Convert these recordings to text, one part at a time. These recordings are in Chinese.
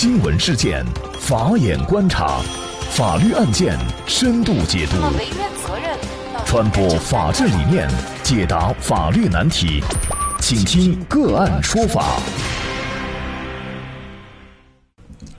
新闻事件，法眼观察，法律案件深度解读，传播法治理念，解答法律难题，请听个案说法。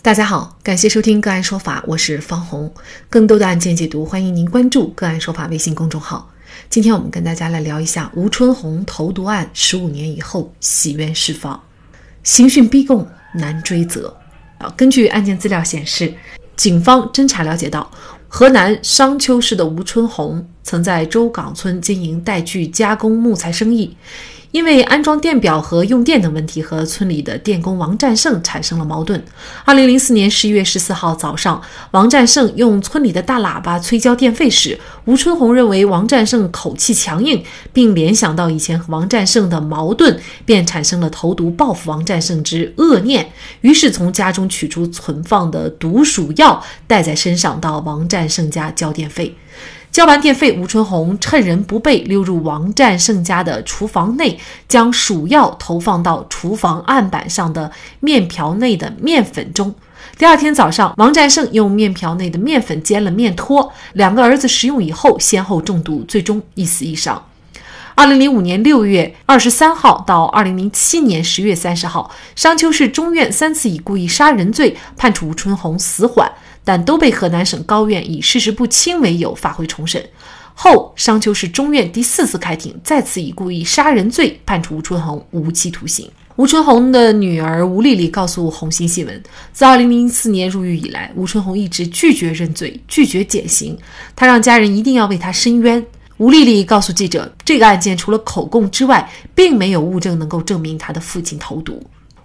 大家好，感谢收听个案说法，我是方红。更多的案件解读，欢迎您关注个案说法微信公众号。今天我们跟大家来聊一下吴春红投毒案，十五年以后洗冤释放，刑讯逼供。难追责。根据案件资料显示，警方侦查了解到，河南商丘市的吴春红曾在周岗村经营带锯加工木材生意。因为安装电表和用电等问题，和村里的电工王占胜产生了矛盾。二零零四年十一月十四号早上，王占胜用村里的大喇叭催交电费时，吴春红认为王占胜口气强硬，并联想到以前和王占胜的矛盾，便产生了投毒报复王占胜之恶念。于是从家中取出存放的毒鼠药，带在身上到王占胜家交电费。交完电费，吴春红趁人不备，溜入王占胜家的厨房内，将鼠药投放到厨房案板上的面条内的面粉中。第二天早上，王占胜用面条内的面粉煎了面托，两个儿子食用以后，先后中毒，最终一死一伤。二零零五年六月二十三号到二零零七年十月三十号，商丘市中院三次以故意杀人罪判处吴春红死缓。但都被河南省高院以事实不清为由发回重审。后商丘市中院第四次开庭，再次以故意杀人罪判处吴春红无期徒刑。吴春红的女儿吴丽丽告诉红星新闻，自2004年入狱以来，吴春红一直拒绝认罪，拒绝减刑。她让家人一定要为她伸冤。吴丽丽告诉记者，这个案件除了口供之外，并没有物证能够证明她的父亲投毒。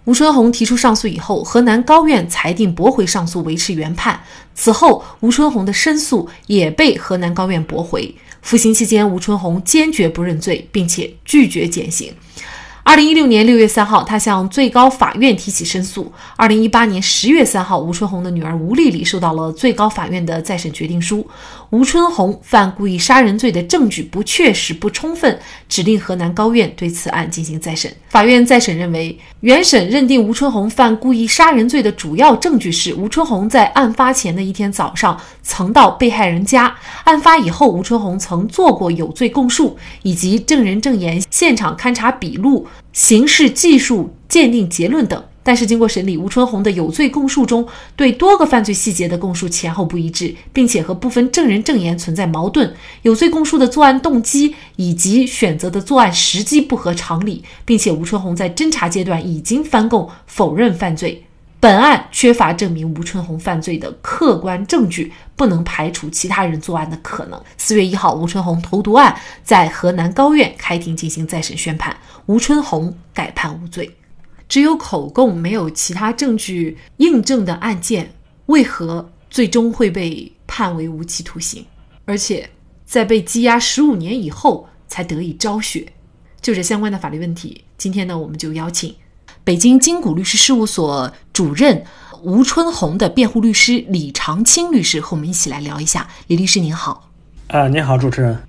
吴春红提出上诉以后，河南高院裁定驳回上诉，维持原判。此后，吴春红的申诉也被河南高院驳回。服刑期间，吴春红坚决不认罪，并且拒绝减刑。二零一六年六月三号，他向最高法院提起申诉。二零一八年十月三号，吴春红的女儿吴丽丽收到了最高法院的再审决定书。吴春红犯故意杀人罪的证据不确实、不充分，指令河南高院对此案进行再审。法院再审认为，原审认定吴春红犯故意杀人罪的主要证据是吴春红在案发前的一天早上曾到被害人家，案发以后吴春红曾做过有罪供述，以及证人证言、现场勘查笔录。刑事技术鉴定结论等，但是经过审理，吴春红的有罪供述中对多个犯罪细节的供述前后不一致，并且和部分证人证言存在矛盾，有罪供述的作案动机以及选择的作案时机不合常理，并且吴春红在侦查阶段已经翻供否认犯罪。本案缺乏证明吴春红犯罪的客观证据，不能排除其他人作案的可能。四月一号，吴春红投毒案在河南高院开庭进行再审宣判，吴春红改判无罪。只有口供没有其他证据印证的案件，为何最终会被判为无期徒刑？而且在被羁押十五年以后才得以昭雪？就这相关的法律问题，今天呢，我们就邀请。北京金谷律师事务所主任吴春红的辩护律师李长青律师和我们一起来聊一下。李律师您好，啊，您好，主持人。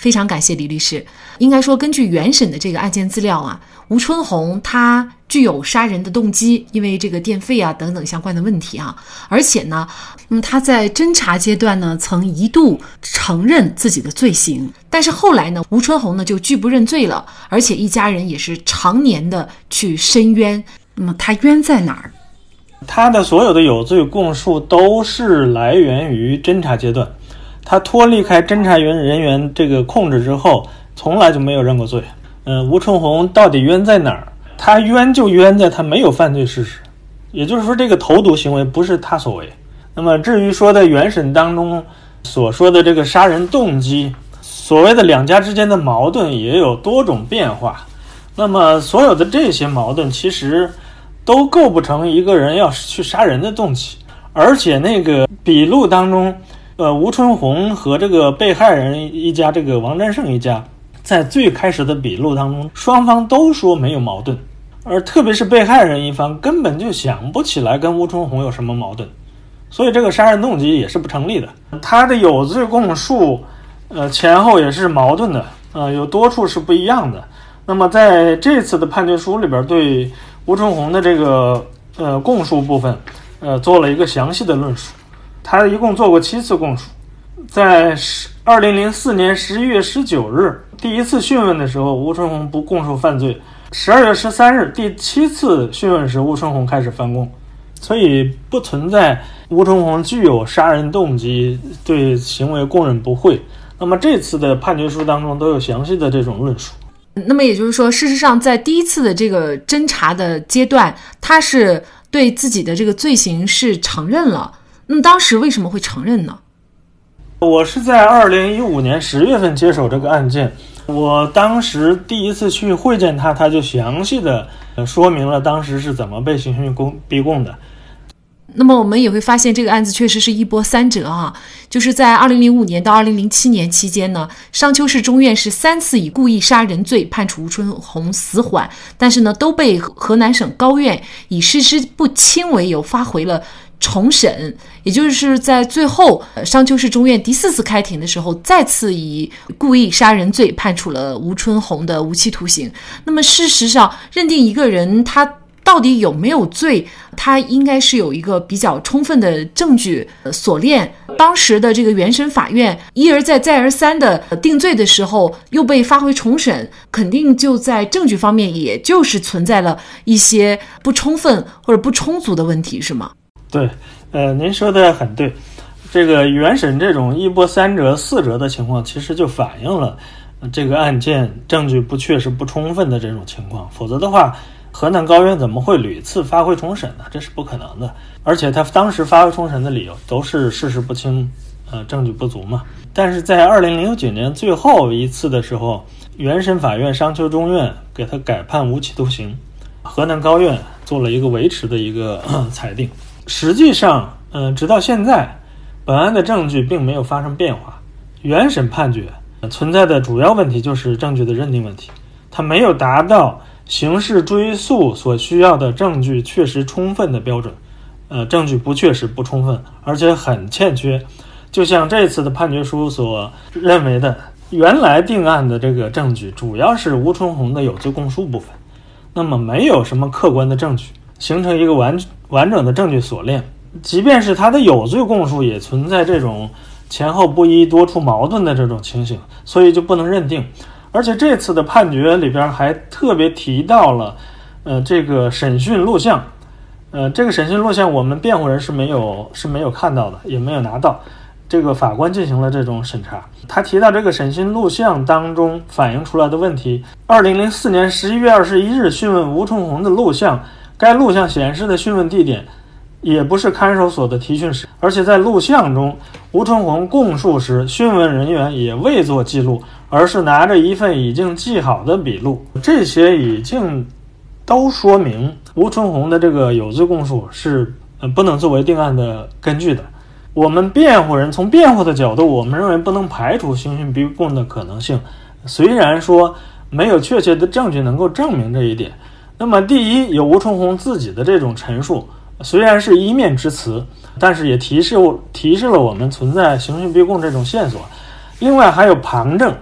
非常感谢李律师。应该说，根据原审的这个案件资料啊，吴春红他具有杀人的动机，因为这个电费啊等等相关的问题啊。而且呢，嗯，他在侦查阶段呢，曾一度承认自己的罪行，但是后来呢，吴春红呢就拒不认罪了，而且一家人也是常年的去申冤。那么他冤在哪儿？他的所有的有罪供述都是来源于侦查阶段。他脱离开侦查员人员这个控制之后，从来就没有认过罪。嗯，吴春红到底冤在哪儿？他冤就冤在他没有犯罪事实，也就是说，这个投毒行为不是他所为。那么，至于说在原审当中所说的这个杀人动机，所谓的两家之间的矛盾也有多种变化。那么，所有的这些矛盾其实都构不成一个人要去杀人的动机，而且那个笔录当中。呃，吴春红和这个被害人一家，这个王占胜一家，在最开始的笔录当中，双方都说没有矛盾，而特别是被害人一方根本就想不起来跟吴春红有什么矛盾，所以这个杀人动机也是不成立的。他的有罪供述，呃，前后也是矛盾的，呃，有多处是不一样的。那么在这次的判决书里边，对吴春红的这个呃供述部分，呃，做了一个详细的论述。他一共做过七次供述，在十二零零四年十一月十九日第一次讯问的时候，吴春红不供述犯罪；十二月十三日第七次讯问时，吴春红开始翻供，所以不存在吴春红具有杀人动机，对行为供认不讳。那么这次的判决书当中都有详细的这种论述。那么也就是说，事实上在第一次的这个侦查的阶段，他是对自己的这个罪行是承认了。那么当时为什么会承认呢？我是在二零一五年十月份接手这个案件，我当时第一次去会见他，他就详细的说明了当时是怎么被刑讯供逼供的。那么我们也会发现，这个案子确实是一波三折啊！就是在二零零五年到二零零七年期间呢，商丘市中院是三次以故意杀人罪判处吴春红死缓，但是呢，都被河南省高院以事实不清为由发回了。重审，也就是在最后，商丘市中院第四次开庭的时候，再次以故意杀人罪判处了吴春红的无期徒刑。那么，事实上，认定一个人他到底有没有罪，他应该是有一个比较充分的证据锁链。当时的这个原审法院一而再、再而三的定罪的时候，又被发回重审，肯定就在证据方面，也就是存在了一些不充分或者不充足的问题，是吗？对，呃，您说的很对，这个原审这种一波三折、四折的情况，其实就反映了这个案件证据不确实、不充分的这种情况。否则的话，河南高院怎么会屡次发回重审呢？这是不可能的。而且他当时发回重审的理由都是事实不清，呃，证据不足嘛。但是在二零零九年最后一次的时候，原审法院商丘中院给他改判无期徒刑，河南高院做了一个维持的一个 裁定。实际上，嗯，直到现在，本案的证据并没有发生变化。原审判决存在的主要问题就是证据的认定问题，它没有达到刑事追诉所需要的证据确实充分的标准。呃，证据不确实、不充分，而且很欠缺。就像这次的判决书所认为的，原来定案的这个证据主要是吴春红的有罪供述部分，那么没有什么客观的证据。形成一个完完整的证据锁链，即便是他的有罪供述，也存在这种前后不一、多处矛盾的这种情形，所以就不能认定。而且这次的判决里边还特别提到了，呃，这个审讯录像，呃，这个审讯录像我们辩护人是没有是没有看到的，也没有拿到。这个法官进行了这种审查，他提到这个审讯录像当中反映出来的问题：，二零零四年十一月二十一日讯问吴春红的录像。该录像显示的讯问地点，也不是看守所的提讯室，而且在录像中，吴春红供述时，讯问人员也未做记录，而是拿着一份已经记好的笔录。这些已经都说明吴春红的这个有罪供述是呃不能作为定案的根据的。我们辩护人从辩护的角度，我们认为不能排除刑讯逼供的可能性，虽然说没有确切的证据能够证明这一点。那么，第一，有吴春红自己的这种陈述，虽然是一面之词，但是也提示提示了我们存在刑讯逼供这种线索。另外，还有旁证，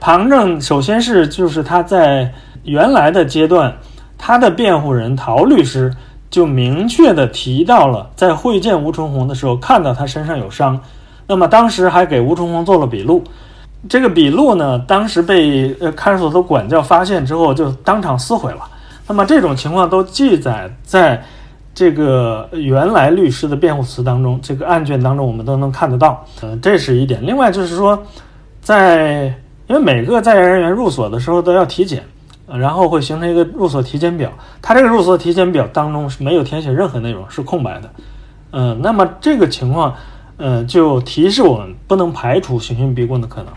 旁证首先是就是他在原来的阶段，他的辩护人陶律师就明确的提到了，在会见吴春红的时候看到他身上有伤，那么当时还给吴春红做了笔录。这个笔录呢，当时被呃看守所的管教发现之后，就当场撕毁了。那么这种情况都记载在这个原来律师的辩护词当中，这个案卷当中我们都能看得到。呃，这是一点。另外就是说，在因为每个在押人员入所的时候都要体检，然后会形成一个入所体检表。他这个入所体检表当中是没有填写任何内容，是空白的。嗯，那么这个情况，呃，就提示我们不能排除刑讯逼供的可能。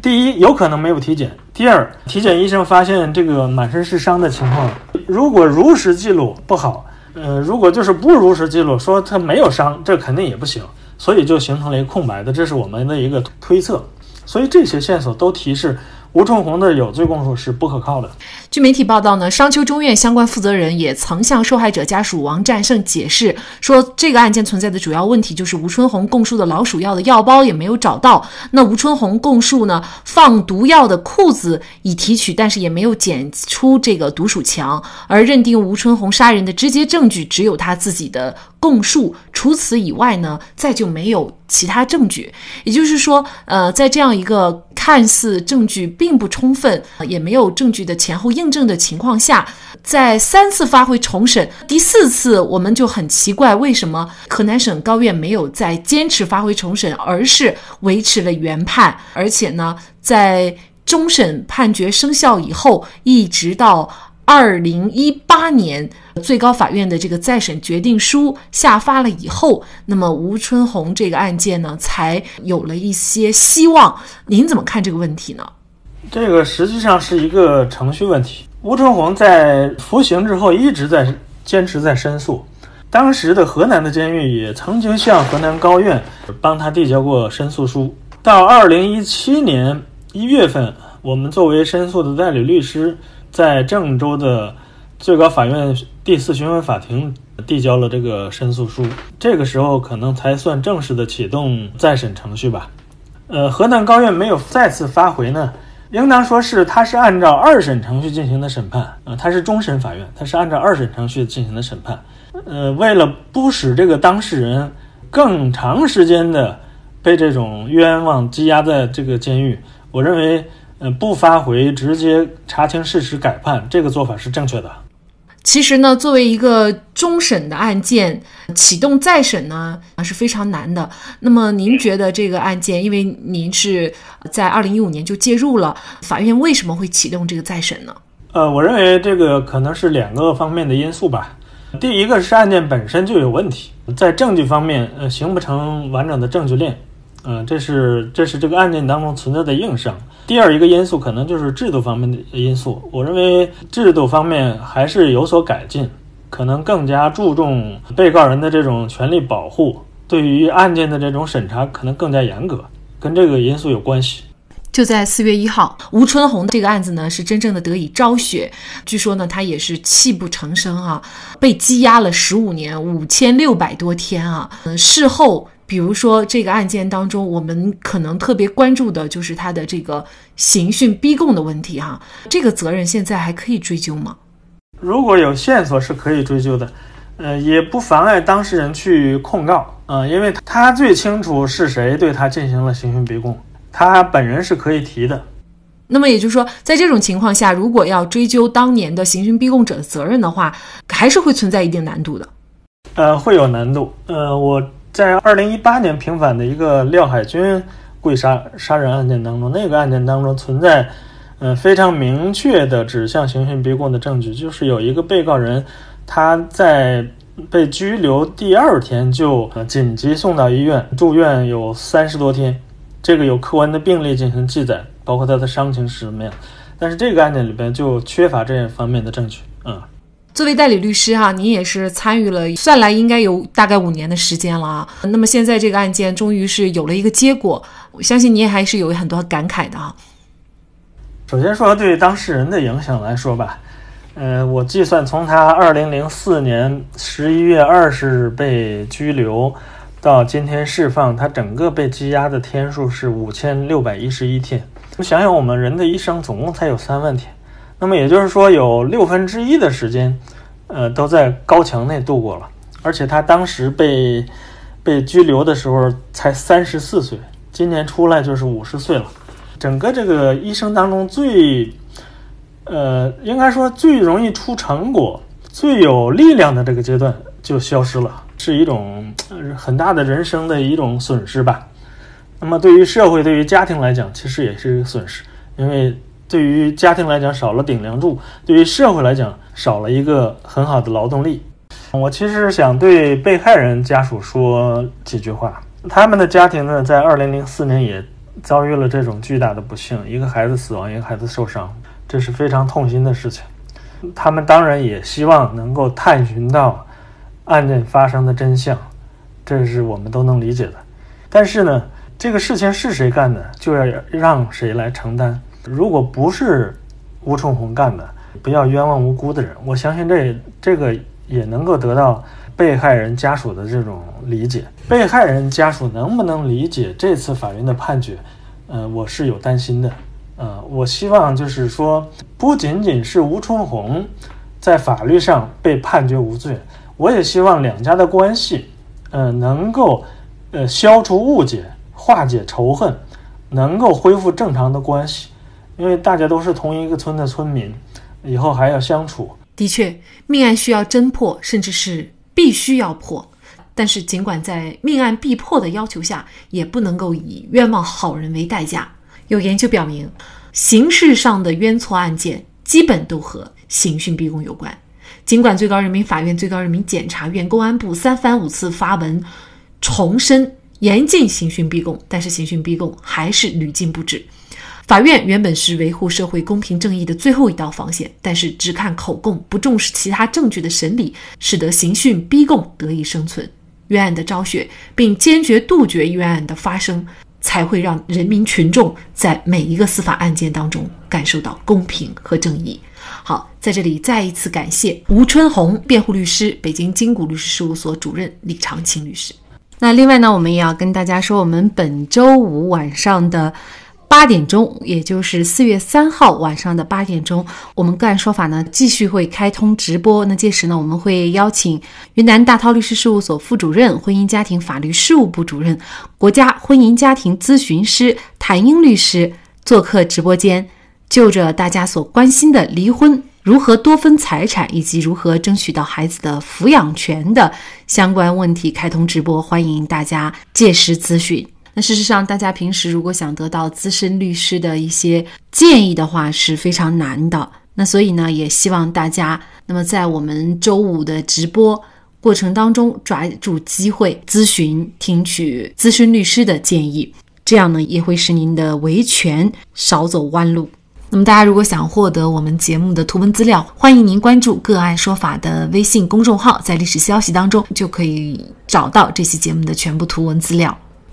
第一，有可能没有体检；第二，体检医生发现这个满身是伤的情况，如果如实记录不好，呃，如果就是不如实记录，说他没有伤，这肯定也不行，所以就形成了一个空白的，这是我们的一个推测。所以这些线索都提示。吴春红的有罪供述是不可靠的。据媒体报道呢，商丘中院相关负责人也曾向受害者家属王战胜解释说，这个案件存在的主要问题就是吴春红供述的老鼠药的药包也没有找到。那吴春红供述呢，放毒药的裤子已提取，但是也没有检出这个毒鼠强，而认定吴春红杀人的直接证据只有他自己的供述，除此以外呢，再就没有其他证据。也就是说，呃，在这样一个看似证据并不充分，也没有证据的前后印证的情况下，在三次发回重审，第四次我们就很奇怪，为什么河南省高院没有再坚持发回重审，而是维持了原判，而且呢，在终审判决生效以后，一直到。二零一八年，最高法院的这个再审决定书下发了以后，那么吴春红这个案件呢，才有了一些希望。您怎么看这个问题呢？这个实际上是一个程序问题。吴春红在服刑之后一直在坚持在申诉，当时的河南的监狱也曾经向河南高院帮他递交过申诉书。到二零一七年一月份，我们作为申诉的代理律师。在郑州的最高法院第四巡回法庭递交了这个申诉书，这个时候可能才算正式的启动再审程序吧。呃，河南高院没有再次发回呢，应当说是他是按照二审程序进行的审判啊，他是终审法院，他是按照二审程序进行的审判。呃，为了不使这个当事人更长时间的被这种冤枉羁押在这个监狱，我认为。嗯，不发回，直接查清事实改判，这个做法是正确的。其实呢，作为一个终审的案件，启动再审呢是非常难的。那么，您觉得这个案件，因为您是在二零一五年就介入了，法院为什么会启动这个再审呢？呃，我认为这个可能是两个方面的因素吧。第一个是案件本身就有问题，在证据方面，呃，形不成完整的证据链。嗯，这是这是这个案件当中存在的硬伤。第二一个因素可能就是制度方面的因素。我认为制度方面还是有所改进，可能更加注重被告人的这种权利保护，对于案件的这种审查可能更加严格，跟这个因素有关系。就在四月一号，吴春红这个案子呢是真正的得以昭雪。据说呢，他也是泣不成声啊，被羁押了十五年五千六百多天啊。嗯，事后。比如说这个案件当中，我们可能特别关注的就是他的这个刑讯逼供的问题哈，这个责任现在还可以追究吗？如果有线索是可以追究的，呃，也不妨碍当事人去控告啊，因为他最清楚是谁对他进行了刑讯逼供，他本人是可以提的。那么也就是说，在这种情况下，如果要追究当年的刑讯逼供者的责任的话，还是会存在一定难度的。呃，会有难度。呃，我。在二零一八年平反的一个廖海军故意杀杀人案件当中，那个案件当中存在，嗯，非常明确的指向刑讯逼供的证据，就是有一个被告人，他在被拘留第二天就紧急送到医院住院有三十多天，这个有客观的病例进行记载，包括他的伤情是什么样，但是这个案件里边就缺乏这方面的证据，嗯。作为代理律师哈，您也是参与了，算来应该有大概五年的时间了啊。那么现在这个案件终于是有了一个结果，我相信您还是有很多感慨的啊。首先说对当事人的影响来说吧，呃，我计算从他二零零四年十一月二十日被拘留到今天释放，他整个被羁押的天数是五千六百一十一天。你想想，我们人的一生总共才有三万天。那么也就是说，有六分之一的时间，呃，都在高墙内度过了。而且他当时被被拘留的时候才三十四岁，今年出来就是五十岁了。整个这个一生当中最，呃，应该说最容易出成果、最有力量的这个阶段就消失了，是一种很大的人生的一种损失吧。那么对于社会、对于家庭来讲，其实也是一个损失，因为。对于家庭来讲少了顶梁柱，对于社会来讲少了一个很好的劳动力。我其实想对被害人家属说几句话。他们的家庭呢，在二零零四年也遭遇了这种巨大的不幸，一个孩子死亡，一个孩子受伤，这是非常痛心的事情。他们当然也希望能够探寻到案件发生的真相，这是我们都能理解的。但是呢，这个事情是谁干的，就要让谁来承担。如果不是吴春红干的，不要冤枉无辜的人。我相信这这个也能够得到被害人家属的这种理解。被害人家属能不能理解这次法院的判决？呃，我是有担心的。呃，我希望就是说，不仅仅是吴春红在法律上被判决无罪。我也希望两家的关系，呃，能够呃消除误解，化解仇恨，能够恢复正常的关系。因为大家都是同一个村的村民，以后还要相处。的确，命案需要侦破，甚至是必须要破。但是，尽管在命案必破的要求下，也不能够以冤枉好人为代价。有研究表明，刑事上的冤错案件基本都和刑讯逼供有关。尽管最高人民法院、最高人民检察院、公安部三番五次发文重申严禁刑讯逼供，但是刑讯逼供还是屡禁不止。法院原本是维护社会公平正义的最后一道防线，但是只看口供，不重视其他证据的审理，使得刑讯逼供得以生存。冤案的昭雪，并坚决杜绝冤案的发生，才会让人民群众在每一个司法案件当中感受到公平和正义。好，在这里再一次感谢吴春红辩护律师、北京金谷律师事务所主任李长青律师。那另外呢，我们也要跟大家说，我们本周五晚上的。八点钟，也就是四月三号晚上的八点钟，我们个案说法呢继续会开通直播。那届时呢，我们会邀请云南大韬律师事务所副主任、婚姻家庭法律事务部主任、国家婚姻家庭咨询师谭英律师做客直播间，就着大家所关心的离婚如何多分财产以及如何争取到孩子的抚养权的相关问题开通直播，欢迎大家届时咨询。那事实上，大家平时如果想得到资深律师的一些建议的话，是非常难的。那所以呢，也希望大家那么在我们周五的直播过程当中，抓住机会咨询、听取资深律师的建议，这样呢，也会使您的维权少走弯路。那么，大家如果想获得我们节目的图文资料，欢迎您关注“个案说法”的微信公众号，在历史消息当中就可以找到这期节目的全部图文资料。